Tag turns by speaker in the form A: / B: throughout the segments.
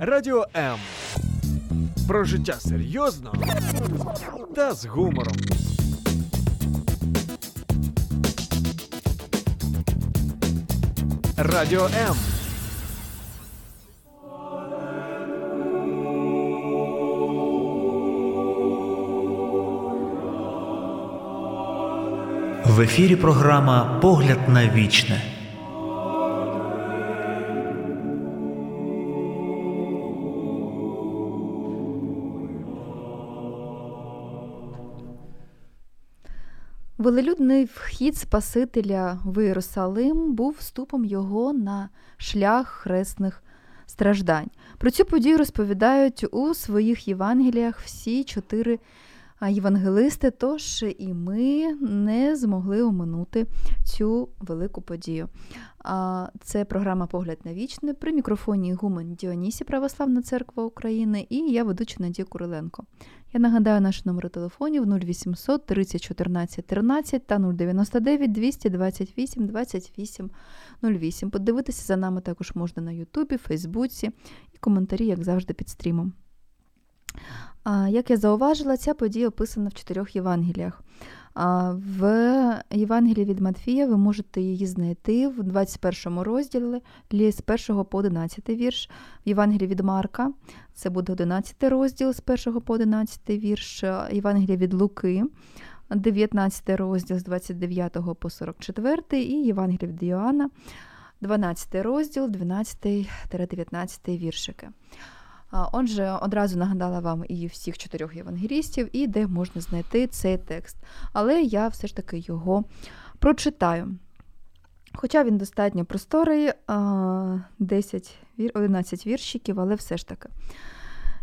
A: Радіо М. Про життя серйозно та з гумором. Радіо М.
B: В ефірі програма Погляд на вічне.
C: Велелюдний вхід Спасителя в Єрусалим був вступом його на шлях хресних страждань. Про цю подію розповідають у своїх Євангеліях всі чотири євангелисти, тож і ми не змогли оминути цю велику подію. Це програма Погляд на вічне при мікрофоні Гумен Діонісі Православна Церква України і я ведуча Надія Куриленко. Я нагадаю наші номери телефонів 0800 30 14 13 та 099 228 28 08. Подивитися за нами також можна на Ютубі, Фейсбуці і коментарі, як завжди, під стрімом. Як я зауважила, ця подія описана в чотирьох Євангеліях. В Євангелії від Матфія ви можете її знайти в 21 розділі з 1 по 11 вірш. В Євангелії від Марка це буде 11 розділ з 1 по 11 вірш. Євангелія від Луки, 19 розділ з 29 по 44 і Євангелія від Йоанна, 12 розділ, 12-19 віршики. Отже, одразу нагадала вам і всіх чотирьох євангелістів, і де можна знайти цей текст. Але я все ж таки його прочитаю. Хоча він достатньо просторий, 10, 11 віршиків, але все ж таки.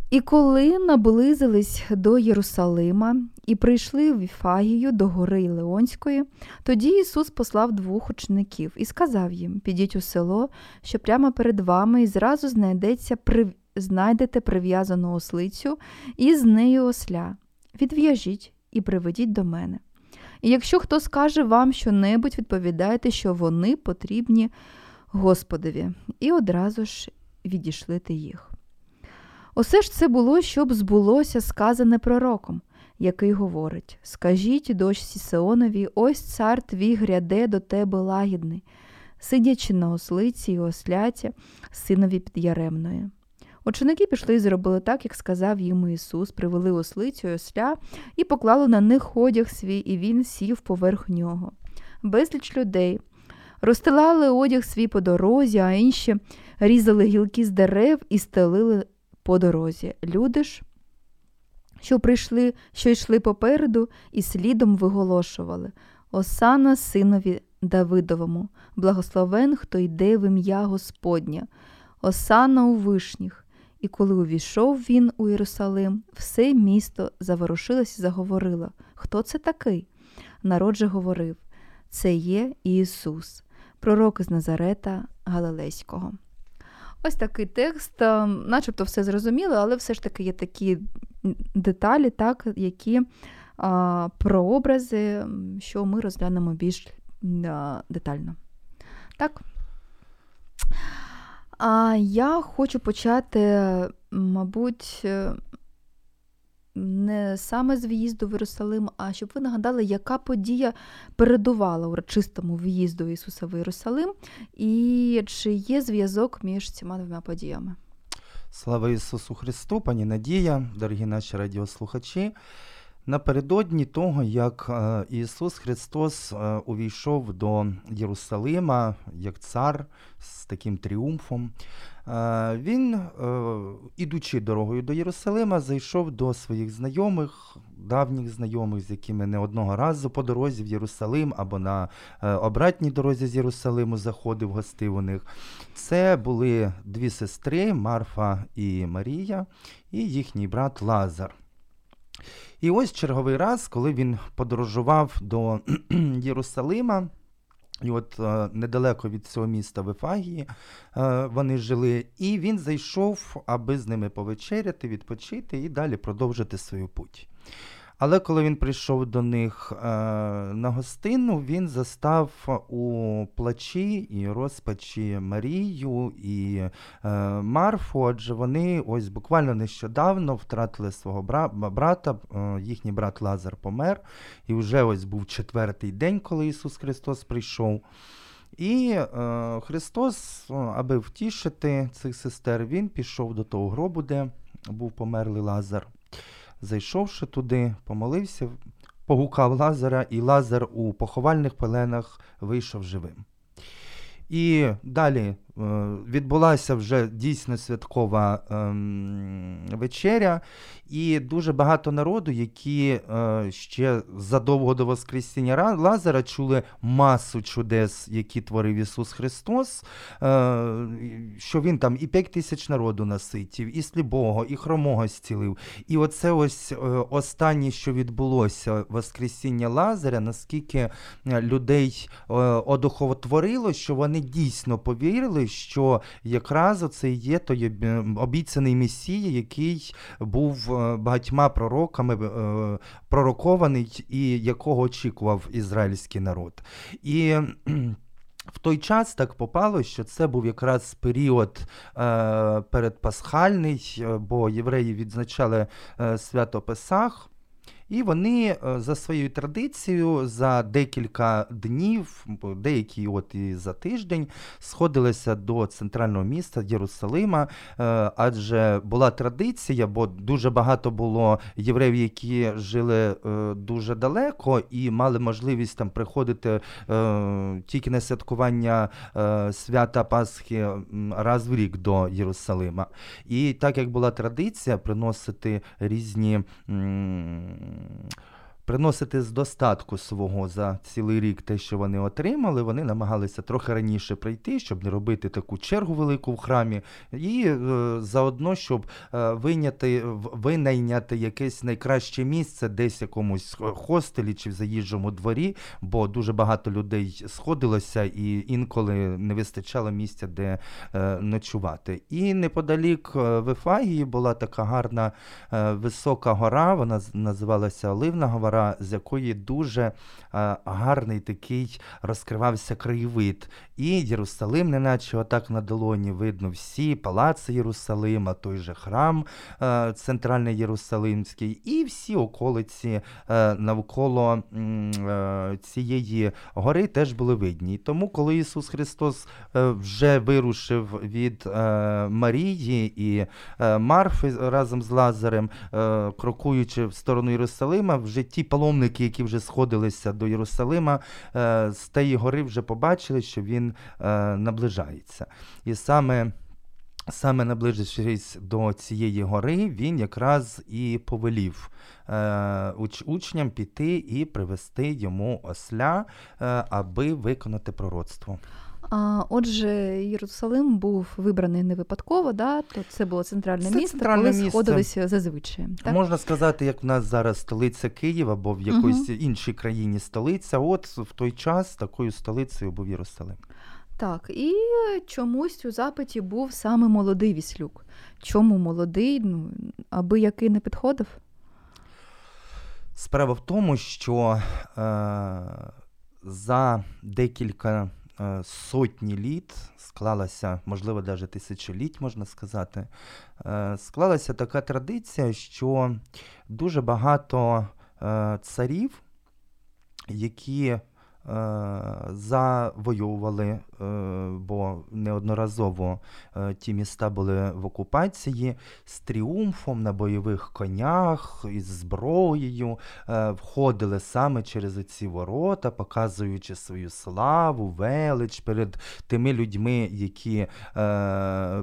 C: І коли наблизились до Єрусалима і прийшли в Іфагію до гори Леонської, тоді Ісус послав двох учеників і сказав їм: Підіть у село, що прямо перед вами, і зразу знайдеться знайдете прив'язану ослицю і з нею осля. Відв'яжіть і приведіть до мене. І якщо хто скаже вам що-небудь, відповідайте, що вони потрібні Господові, і одразу ж відійшлите їх. Усе ж це було, щоб збулося сказане пророком, який говорить Скажіть дочці Сеонові, ось цар твій гряде до тебе лагідний, сидячи на ослиці і осляті, синові підяремної. Ученики пішли і зробили так, як сказав їм Ісус, привели ослицю й осля і поклали на них одяг свій, і він сів поверх нього. Безліч людей розстилали одяг свій по дорозі, а інші різали гілки з дерев і стелили по дорозі. Люди ж, що прийшли, що йшли попереду, і слідом виголошували Осана синові Давидовому, благословен, хто йде в ім'я Господня, Осана у вишніх. І коли увійшов він у Єрусалим, все місто заворушилось і заговорило Хто це такий? Народ же говорив Це є Ісус, пророк із Назарета Галилейського. Ось такий текст, начебто все зрозуміло, але все ж таки є такі деталі, так, які а, прообрази, що ми розглянемо більш а, детально. Так. А я хочу почати, мабуть, е, не саме з в'їзду в Єрусалим, а щоб ви нагадали, яка подія передувала урочистому в'їзду Ісуса в Єрусалим, і чи є зв'язок між цими двома подіями.
D: Слава Ісусу Христу, пані Надія, дорогі наші радіослухачі. Напередодні того, як е, Ісус Христос е, увійшов до Єрусалима як цар з таким тріумфом, е, він, ідучи дорогою до Єрусалима, зайшов до своїх знайомих, давніх знайомих, з якими не одного разу по дорозі в Єрусалим або на обратній дорозі з Єрусалиму заходив, гостив у них. Це були дві сестри Марфа і Марія, і їхній брат Лазар. І ось черговий раз, коли він подорожував до Єрусалима, і от е, недалеко від цього міста в е, вони жили, і він зайшов, аби з ними повечеряти, відпочити і далі продовжити свою путь. Але коли він прийшов до них е, на гостину, він застав у плачі і розпачі Марію і е, Марфу, адже вони ось буквально нещодавно втратили свого бра- брата, е, їхній брат Лазар помер, і вже ось був четвертий день, коли Ісус Христос прийшов. І е, Христос, аби втішити цих сестер, він пішов до того гробу, де був померлий Лазар. Зайшовши туди, помолився, погукав Лазара, і Лазар у поховальних пеленах вийшов живим. І далі відбулася вже дійсно святкова ем, вечеря, і дуже багато народу, які е, ще задовго до Воскресіння Ра- Лазара чули масу чудес, які творив Ісус Христос, е, що Він там і п'ять тисяч народу наситів, і сліпого, і хромого зцілив. І оце ось е, останнє, що відбулося, Воскресіння Лазаря, наскільки е, людей е, одухотворило, що вони дійсно повірили, що якраз оце є той обіцяний Месія, який був е, багатьма пророками е, пророкований і якого очікував ізраїльський народ. І в той час так попало, що це був якраз період е, передпасхальний, е, бо євреї відзначали свято Песах. І вони е, за своєю традицією за декілька днів, деякі от і за тиждень, сходилися до центрального міста Єрусалима, е, адже була традиція, бо дуже багато було євреїв, які жили е, дуже далеко і мали можливість там приходити тільки на святкування свята Пасхи раз в рік до Єрусалима. І так як була традиція приносити різні. 嗯。Приносити з достатку свого за цілий рік те, що вони отримали, вони намагалися трохи раніше прийти, щоб не робити таку чергу велику в храмі, і е, заодно, щоб е, виняти, винайняти якесь найкраще місце десь якомусь хостелі чи в заїжджому дворі, бо дуже багато людей сходилося і інколи не вистачало місця, де е, ночувати. І неподалік е, Вифагії була така гарна е, висока гора, вона називалася Оливна гора, з якої дуже е, гарний такий розкривався краєвид. І Єрусалим, неначе отак на долоні видно всі палаци Єрусалима, той же храм е, центральний Єрусалимський, і всі околиці е, навколо цієї гори теж були видні. Тому, коли Ісус Христос вже вирушив від Марії і Марфи разом з Лазарем, крокуючи в сторону Єрусалима, вже ті паломники, які вже сходилися до Єрусалима, е, з тієї гори вже побачили, що він е, наближається. І саме. Саме наближившись до цієї гори, він якраз і повелів е, уч- учням піти і привести йому осля, аби виконати пророцтво.
C: А, отже, Єрусалим був вибраний не випадково, да? то це було центральне
D: Це
C: місто,
D: центральне
C: коли
D: місце.
C: сходилися зазвичай. Так?
D: Можна сказати, як в нас зараз столиця Києва або в якоїсь іншій країні столиця. От в той час такою столицею був Єрусалим.
C: Так, і чомусь у запиті був саме молодий віслюк. Чому молодий? Ну, аби який не підходив?
D: Справа в тому, що е, за декілька сотні літ склалася, можливо, навіть тисячоліть, можна сказати, е, склалася така традиція, що дуже багато е, царів, які е, завоювали, е, бо неодноразово е, ті міста були в окупації з тріумфом на бойових конях, із зброєю, е, входили саме через ці ворота, показуючи свою славу, велич перед тими людьми, які е,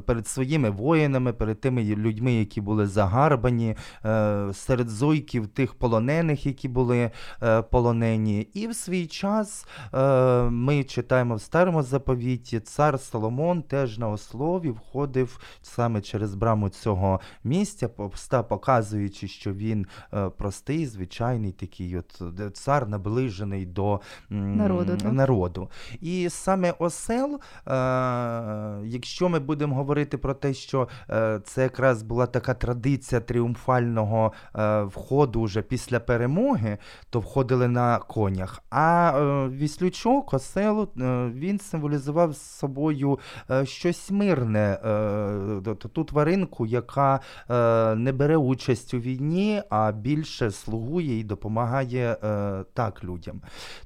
D: перед своїми воїнами, перед тими людьми, які були загарбані, е, серед зойків тих полонених, які були е, полонені. І в свій час час е, ми читаємо в старому заповіті, цар Соломон теж на ослові входив саме через браму цього місця, показуючи, що він е, простий, звичайний такий от цар наближений до
C: Народу, так?
D: народу. І саме осел, е, якщо ми будемо говорити про те, що це якраз була така традиція тріумфального входу вже після перемоги, то входили на конях. А е, віслючок, осел, е, він символізував собою е, щось мирне, е, тобто ту тваринку, яка не бере участь у війні, а більше слугує і допомагає так людям.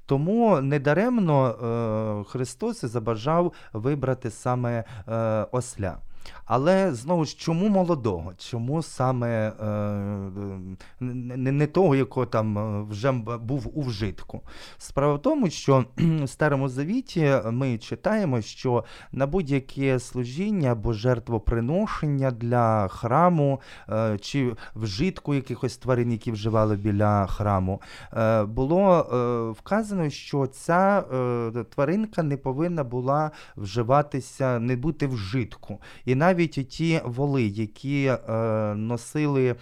D: Тому недаремно Христос забажав вибрати саме осля. Але знову ж чому молодого? Чому саме е, не, не того, якого там е, вже був у вжитку? Справа в тому, що в Старому Завіті ми читаємо, що на будь-яке служіння або жертвоприношення для храму е, чи вжитку якихось тварин, які вживали біля храму, е, було е, вказано, що ця е, тваринка не повинна була вживатися, не бути вжитку. І навіть ті воли, які е, носили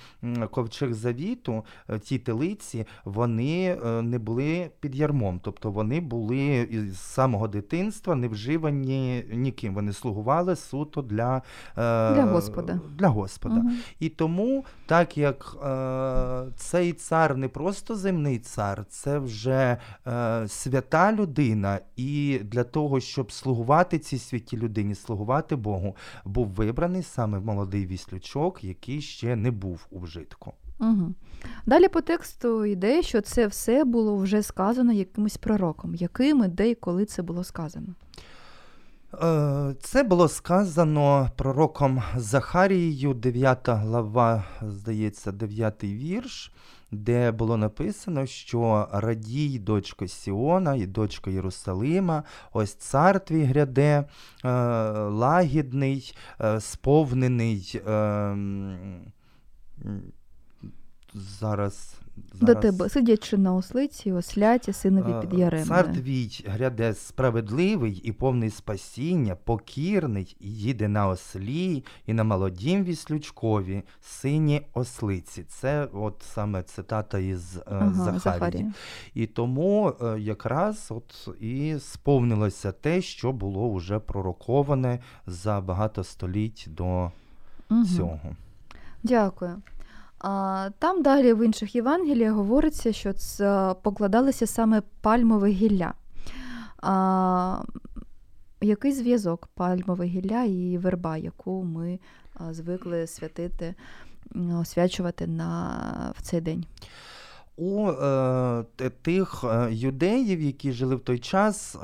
D: ковчег завіту, е, ті телиці, вони е, не були під ярмом, тобто вони були із самого дитинства не вживані ніким. Вони слугували суто для,
C: Для Господа.
D: Для Господа.
C: Мгм.
D: І тому, так як цей цар не просто земний цар, це вже свята людина, і для того, щоб слугувати цій святій людині, слугувати Богу, був вибраний саме молодий віслючок, який ще не був у вжитку.
C: Угу. Далі по тексту йде, що це все було вже сказано якимось пророком. Яким, і де і коли це було сказано?
D: Е, Це було сказано пророком Захарією, 9 глава, здається, 9 вірш, де було написано, що радій, дочко Сіона і дочко Єрусалима, ось цар твій гряде, е, лагідний, е, сповнений. е, м, Зараз,
C: До тебе, сидячи на ослиці, осляті, синові
D: Е,
C: під
D: Цар
C: яремою.
D: твій гряде справедливий і повний спасіння, покірний, і їде на ослі, і на молодім віслючкові, сині ослиці. Це от саме цитата із е,
C: Ага,
D: Захарії.
C: Захарія.
D: І тому е, якраз от і сповнилося те, що було вже пророковане за багато століть до
C: Мгм.
D: цього.
C: Дякую. Там далі в інших Євангеліях говориться, що це покладалося саме пальмове гілля. А, який зв'язок пальмове гілля і верба, яку ми звикли святити, освячувати на, в цей день?
D: У е, тих е, юдеїв, які жили в той час, е,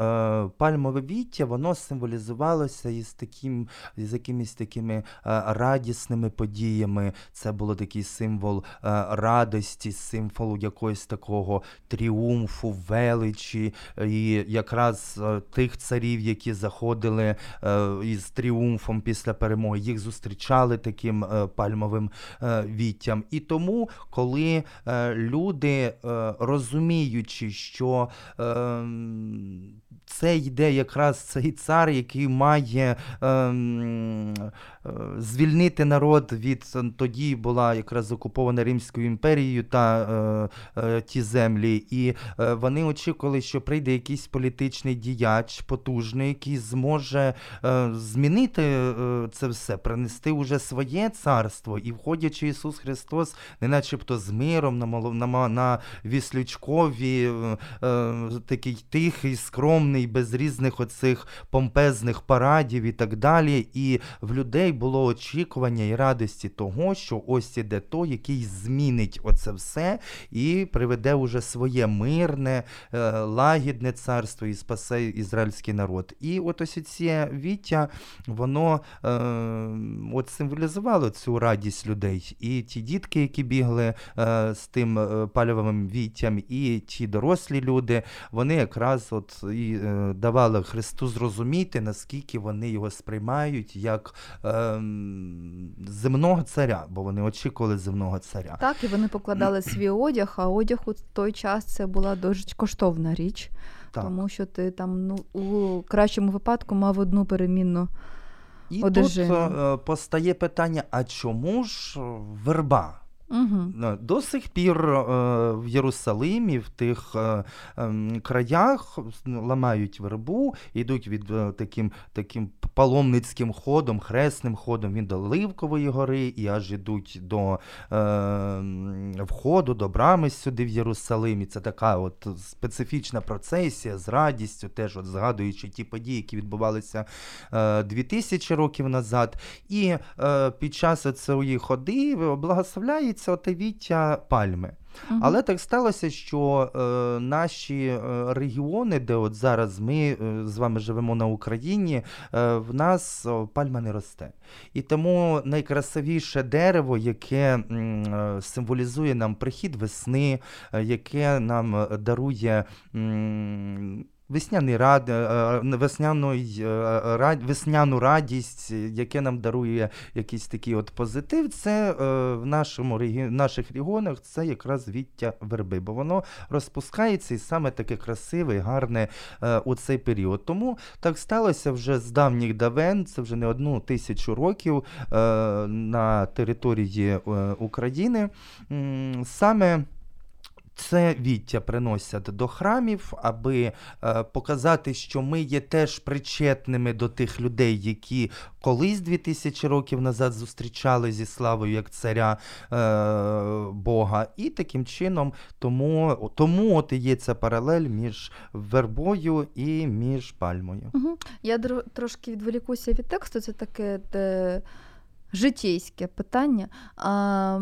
D: пальмове віття, воно символізувалося із таким, з якимись такими е, радісними подіями. Це було такий символ е, радості, символ якогось такого тріумфу, величі, і якраз е, тих царів, які заходили із тріумфом після перемоги, їх зустрічали таким пальмовим віттям. І тому, коли е, люди, е, розуміючи, що е, м, це йде якраз цей цар, який має е, е, звільнити народ від е, тоді була якраз окупована Римською імперією та е, е, ті землі, і е, вони очікували, що прийде якийсь політичний діяч потужний, який зможе змінити це все, принести уже своє царство, і входячи Ісус Христос, не начебто з миром на, на, на віслючкові, такий тихий, скромний, без різних оцих помпезних парадів і так далі. І в людей було очікування і радості того, що ось іде той, який змінить оце все і приведе уже своє мирне, е, лагідне царство і спасе ізраїльський народ. І от ось ці віття, воно е, от символізувало цю радість людей. І ті дітки, які бігли е, з тим е, пальовим віттям, і ті дорослі люди, вони якраз от і е, давали Христу зрозуміти, наскільки вони його сприймають як е, земного царя, бо вони очікували земного царя.
C: Так, і вони покладали свій одяг, а одяг у той час це була дуже коштовна річ.
D: Так.
C: тому що ти там ну у кращому випадку мав одну перемінну.
D: І
C: одежину.
D: тут е, постає питання: а чому ж верба?
C: Угу.
D: До сих пір е, в Єрусалимі, в тих е, ем, краях ламають вербу, йдуть від таким, таким паломницьким ходом, хресним ходом він до Ливкової гори і аж ідуть до входу, до брами сюди в Єрусалимі. Це така от специфічна процесія з радістю, теж от згадуючи ті події, які відбувалися е, 2000 років назад. І під час цієї ходи благословляється оте віття пальми. Але так сталося, що е, наші е, регіони, де от зараз ми е, з вами живемо на Україні, е, в нас пальма не росте. І тому найкрасивіше дерево, яке е, символізує нам прихід весни, е, яке нам дарує. Весняний рад, е, е, весняну, е, весняну радість, яке нам дарує якийсь такий от позитив, це в нашому наших регіонах це якраз віття верби, бо воно розпускається і саме таке красиве, і гарне у цей період. Тому так сталося вже з давніх давен, це вже не одну тисячу років на території України. Саме це віття приносять до храмів, аби е, показати, що ми є теж причетними до тих людей, які колись 2000 років назад зустрічали зі славою як царя е, Бога. І таким чином, тому, тому от і є ця паралель між вербою і між пальмою.
C: Угу. Я дро- трошки відволікуся від тексту, це таке де, житейське питання. А,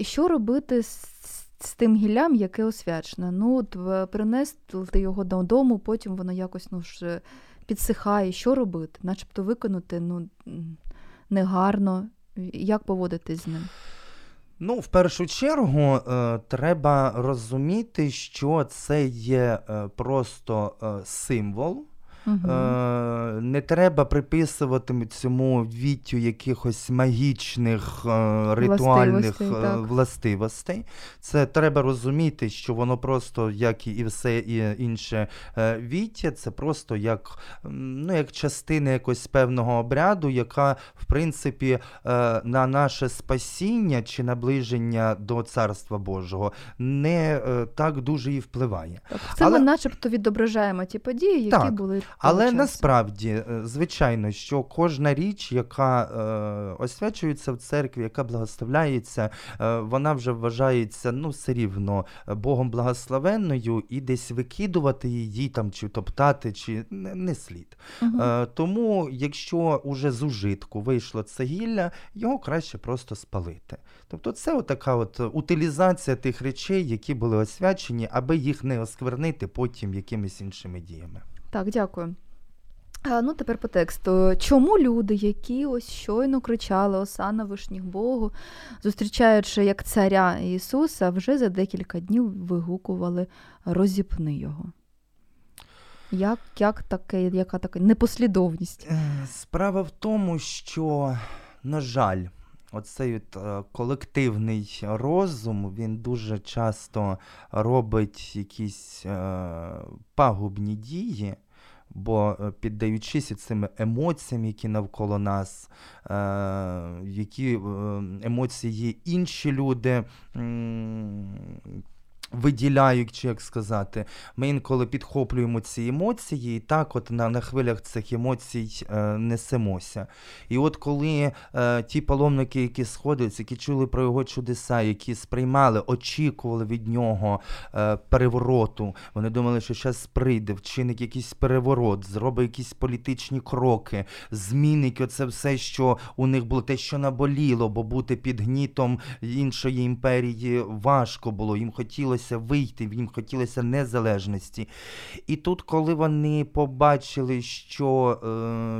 C: що робити з, з тим гіллям, яке освячене? Ну, принести його додому, потім воно якось ну, ж, підсихає. Що робити? Начебто виконати ну, негарно. Як поводитись з ним?
D: Ну, в першу чергу, е, треба розуміти, що це є е, просто е, символ.
C: Угу.
D: Е, не треба приписувати цьому віттю якихось магічних е, ритуальних
C: Властивостей,
D: е, властивостей. Це треба розуміти, що воно просто, як і все і інше е, віття, це просто як, ну, як частина якогось певного обряду, яка, в принципі, е, на наше спасіння чи наближення до Царства Божого не так дуже і впливає.
C: Так, це
D: але-
C: ми начебто відображаємо ті події, які
D: Так,
C: були.
D: Але
C: часу.
D: насправді, е, звичайно, що кожна річ, яка е, освячується в церкві, яка благословляється, е, вона вже вважається ну, все рівно е, Богом благословенною, і десь викидувати її там, чи топтати, чи не, не слід.
C: Мгм.
D: Е, тому, якщо уже з ужитку вийшло це гілля, його краще просто спалити. Тобто, це отака от утилізація тих речей, які були освячені, аби їх не осквернити потім якимись іншими діями.
C: Так, дякую. Ну, тепер по тексту. Чому люди, які ось щойно кричали Осана вишніх Богу, зустрічаючи як царя Ісуса, вже за декілька днів вигукували розіпни його? Як, як таке, яка така непослідовність?
D: Е, Справа в тому, що, на жаль, оцей от, е, колективний розум він дуже часто робить якісь е, пагубні дії. Бо е, піддаючись цим емоціям, які навколо нас, е, які е, емоції інші люди м, виділяють, чи як сказати, ми інколи підхоплюємо ці емоції, і так от на, на хвилях цих емоцій е, несемося. І от коли е, ті паломники, які сходяться, які чули про його чудеса, які сприймали, очікували від нього е, перевороту, вони думали, що зараз прийде, вчинить якийсь переворот, зробить якісь політичні кроки, змінить оце все, що у них було, те, що наболіло, бо бути під гнітом іншої імперії важко було. Їм хотілося вийти, їм хотілося незалежності. І тут, коли вони побачили, що е,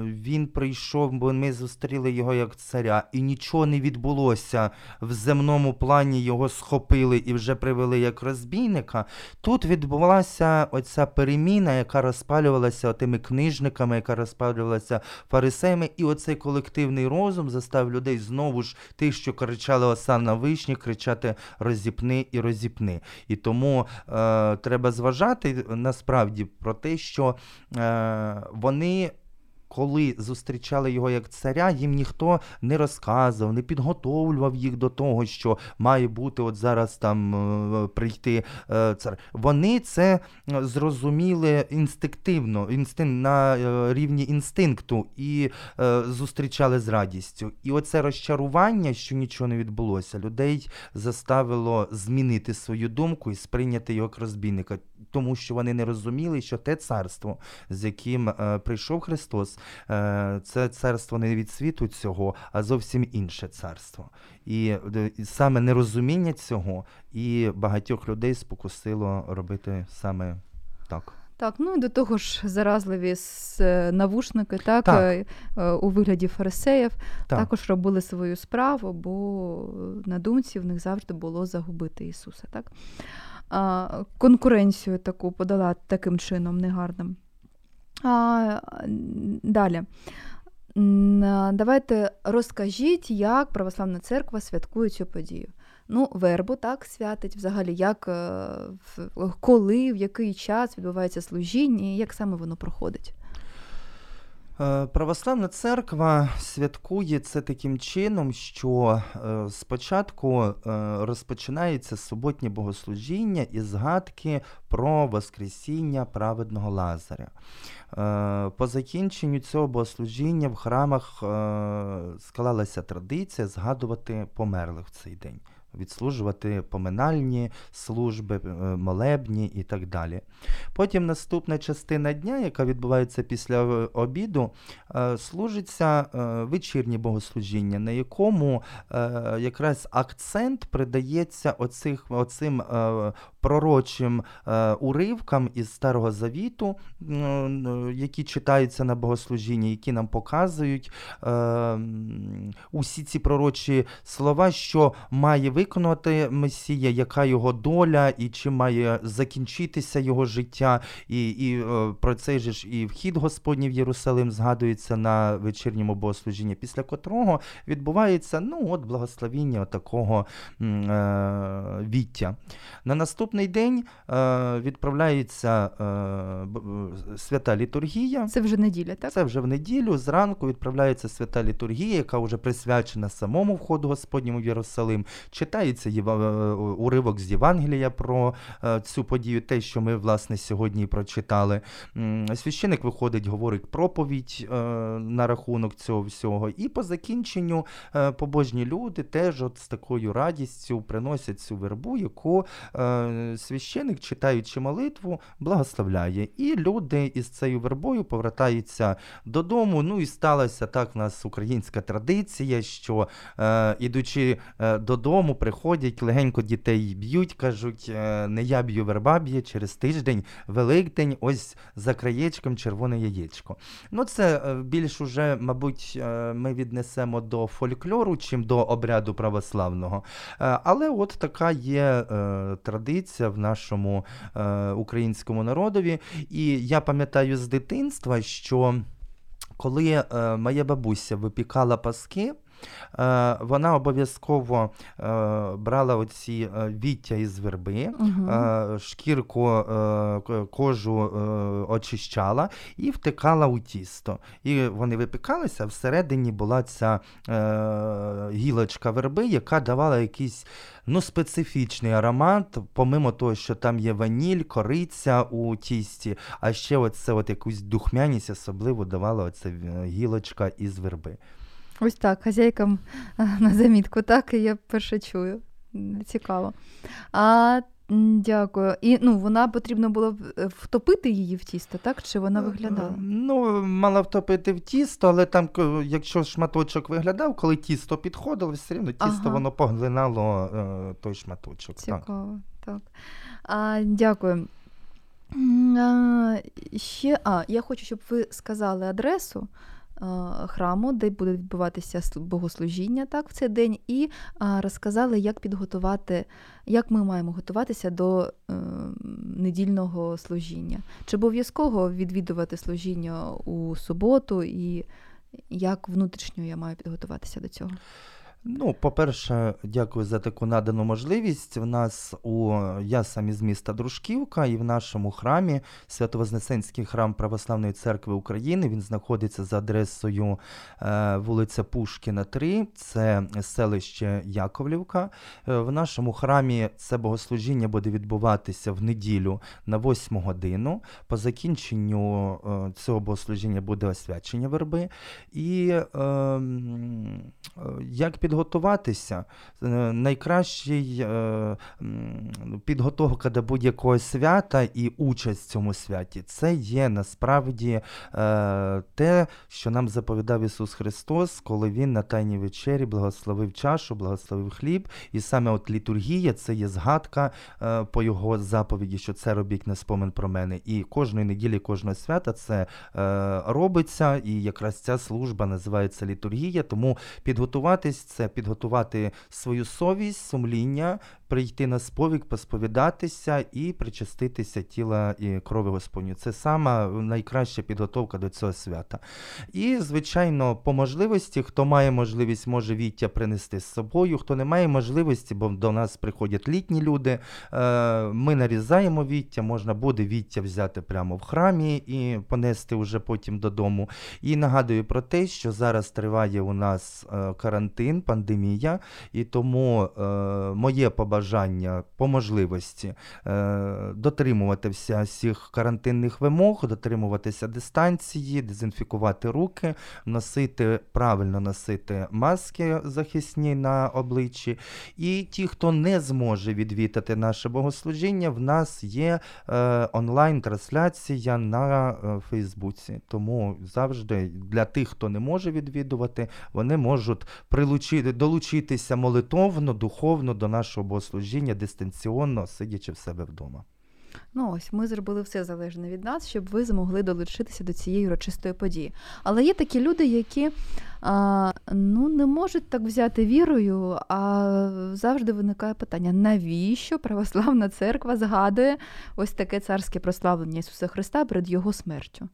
D: він прийшов, бо ми зустріли його як царя, і нічого не відбулося в земному плані, його схопили і вже привели як розбійника. Тут відбулася оця переміна, яка розпалювалася тими книжниками, яка розпалювалася фарисеями, і оцей колективний розум застав людей знову ж тих, що кричали Осанна вишні, кричати розіпни і розіпни. І тому е, треба зважати насправді про те, що е, вони. Коли зустрічали його як царя, їм ніхто не розказував, не підготовлював їх до того, що має бути от зараз там е, прийти е, цар. Вони це е, зрозуміли інстинктивно, інстин, на рівні інстинкту і зустрічали з радістю. І оце розчарування, що нічого не відбулося, людей заставило змінити свою думку і сприйняти його як розбійника, тому що вони не розуміли, що те царство, з яким е, прийшов Христос, е, це царство не від світу цього, а зовсім інше царство. І, е, і саме нерозуміння цього і багатьох людей спокусило робити саме так.
C: Так, ну і до того ж заразливі е, навушники, так,
D: Так.
C: е, у вигляді фарисеїв
D: Так.
C: також робили свою справу, бо на думці в них завжди було загубити Ісуса. Так? А, конкуренцію таку подала таким чином негарним. А, далі. Давайте розкажіть, як Православна церква святкує цю подію. Ну, вербу так святить, взагалі, як, е, коли, в який час відбувається служіння, і як саме воно проходить.
D: Е, Православна церква святкує це таким чином, що е, спочатку е, розпочинається суботнє богослужіння і згадки про Воскресіння праведного Лазаря. По закінченню цього богослужіння в храмах склалася традиція згадувати померлих в цей день. Відслужувати поминальні служби, е, молебні і так далі. Потім наступна частина дня, яка відбувається після е, обіду, е, служиться вечірнє богослужіння, на якому якраз акцент придається оцих, оцим пророчим е, уривкам із Старого Завіту, м, які читаються на богослужінні, які нам показують е, усі ці пророчі слова, що має виконувати Месія, яка його доля і чим має закінчитися його життя. І, і е, про цей ж і вхід Господній в Єрусалим згадується на вечірньому богослужінні, після котрого відбувається ну, от благословіння такого е, віття. На наступний день е, відправляється е, свята літургія.
C: Це вже неділя, так?
D: Це вже в неділю зранку відправляється свята літургія, яка вже присвячена самому входу Господньому в Єрусалим. Читається єва- е, уривок з Євангелія про е, цю подію, те, що ми власне сьогодні прочитали. Священик виходить, говорить проповідь е, на рахунок цього всього. І по закінченню е, побожні люди теж от з такою радістю приносять цю вербу, яку священик, читаючи молитву, благословляє. І люди із цією вербою повертаються додому. Ну і сталася так в нас українська традиція, що е, ідучи е, додому, приходять, легенько дітей б'ють, кажуть, е, не я б'ю верба б'є через тиждень, Великдень, ось за краєчком червоне яєчко. Ну, це е, більш уже, мабуть, е, ми віднесемо до фольклору, чим до обряду православного. Е, Але от така є е, традиція в нашому е, українському народові. І я пам'ятаю з дитинства, що коли е, моя бабуся випікала паски, вона обов'язково е, брала оці е, віття із верби,
C: Угу.
D: е, шкірку е, кожу е, очищала і втикала у тісто. І вони випікалися, всередині була ця е, гілочка верби, яка давала якийсь ну, специфічний аромат, помимо того, що там є ваніль, кориця у тісті, а ще оце от якусь духмяність особливо давала оця е, гілочка із верби.
C: Ось так, хазяйкам на замітку, так, я перше чую. Цікаво. А, дякую. І ну, вона потрібно було е, втопити її в тісто, так? Чи вона виглядала?
D: Е, Ну, мала втопити в тісто, але там, якщо шматочок виглядав, коли тісто підходило, все рівно тісто
C: Ага.
D: воно поглинало е, той шматочок.
C: Цікаво, так. А, дякую. А, ще, а, я хочу, щоб ви сказали адресу храму, де буде відбуватися слу- богослужіння так, в цей день, і розказали, як підготувати, як ми маємо готуватися до е, недільного служіння. Чи обов'язково відвідувати служіння у суботу, і як внутрішньо я маю підготуватися до цього?
D: Ну, по-перше, дякую за таку надану можливість. В нас у я сам із міста Дружківка, і в нашому храмі Свято-Вознесенський храм Православної церкви України. Він знаходиться за адресою е, вулиця Пушкіна, 3, це селище Яковлівка. Е, в нашому храмі це богослужіння буде відбуватися в неділю на 8 годину. По закінченню е, цього богослужіння буде освячення верби. І е, як підготуватися? Е, найкращий е, підготовка до будь-якого свята і участь в цьому святі це є насправді е, те, що нам заповідав Ісус Христос, коли Він на Тайній вечері благословив чашу, благословив хліб. І саме от літургія це є згадка по Його заповіді, що це робіть на спомин про мене. І кожної неділі, кожного свята це робиться, і якраз ця служба називається літургія. Тому підготуватись це підготувати свою совість, сумління, прийти на сповік, посповідатися і причаститися тіла і крови Господню. Це сама найкраща підготовка до цього свята. І, звичайно, по можливості, хто має можливість, може віття принести з собою, хто не має можливості, бо до нас приходять літні люди. Е, ми нарізаємо віття, можна буде віття взяти прямо в храмі і понести вже потім додому. І нагадую про те, що зараз триває у нас е, карантин, пандемія, і тому е, моє побажання по можливості е, дотримуватися всіх карантинних вимог, дотримуватися дистанції, дезінфікувати руки, носити правильно носити маски захисні на обличчі. І ті, хто не зможе відвідати наше богослужіння, в нас є е, онлайн-трансляція на е, Фейсбуці. Тому завжди для тих, хто не може відвідувати, вони можуть прилучити, долучитися молитовно, духовно до нашого богослужіння дистанційно, сидячи в себе вдома.
C: Ну ось ми зробили все залежне від нас, щоб ви змогли долучитися до цієї урочистої події. Але є такі люди, які а, ну, не можуть так взяти вірою, а завжди виникає питання: навіщо православна церква згадує ось таке царське прославлення Ісуса Христа перед Його смертю?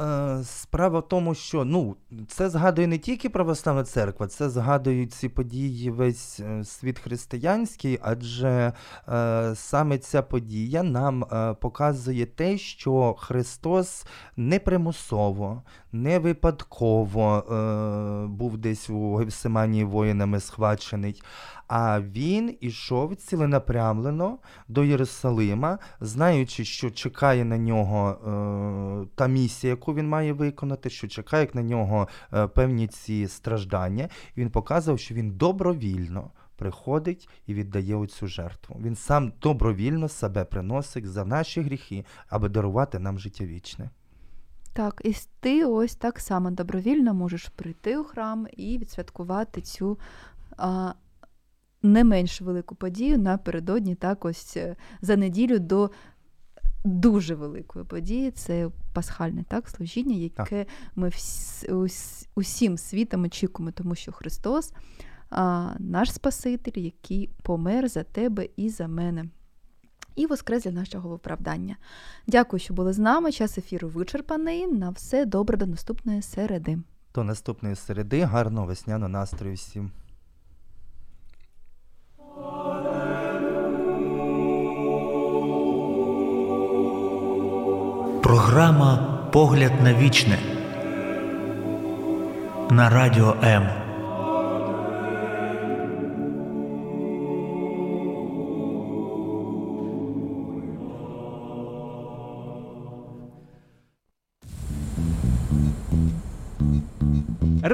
D: Е, справа в тому, що ну, це згадує не тільки православна церква, це згадують ці події весь е, світ християнський, адже е, саме ця подія нам е, показує те, що Христос не примусово, не випадково е, був десь у Гевсиманії воїнами схвачений, а він ішов ціленапрямлено до Єрусалима, знаючи, що чекає на нього е, та місія, яку він має виконати, що чекає на нього е, певні ці страждання. І він показував, що він добровільно. Приходить і віддає оцю жертву. Він сам добровільно себе приносить за наші гріхи, аби дарувати нам життя вічне.
C: Так, і ти ось так само добровільно можеш прийти у храм і відсвяткувати цю а, не менш велику подію напередодні, так ось е, за неділю до дуже великої події. Це пасхальне так, служіння, яке так. ми вс, ус, усім світом очікуємо, тому що Христос а, наш Спаситель, який помер за тебе і за мене. І воскрес для нашого виправдання. Дякую, що були з нами. Час ефіру вичерпаний. На все добре до наступної середи.
D: До наступної середи, гарного весняного настрою всім.
B: Програма Погляд на вічне на радіо М.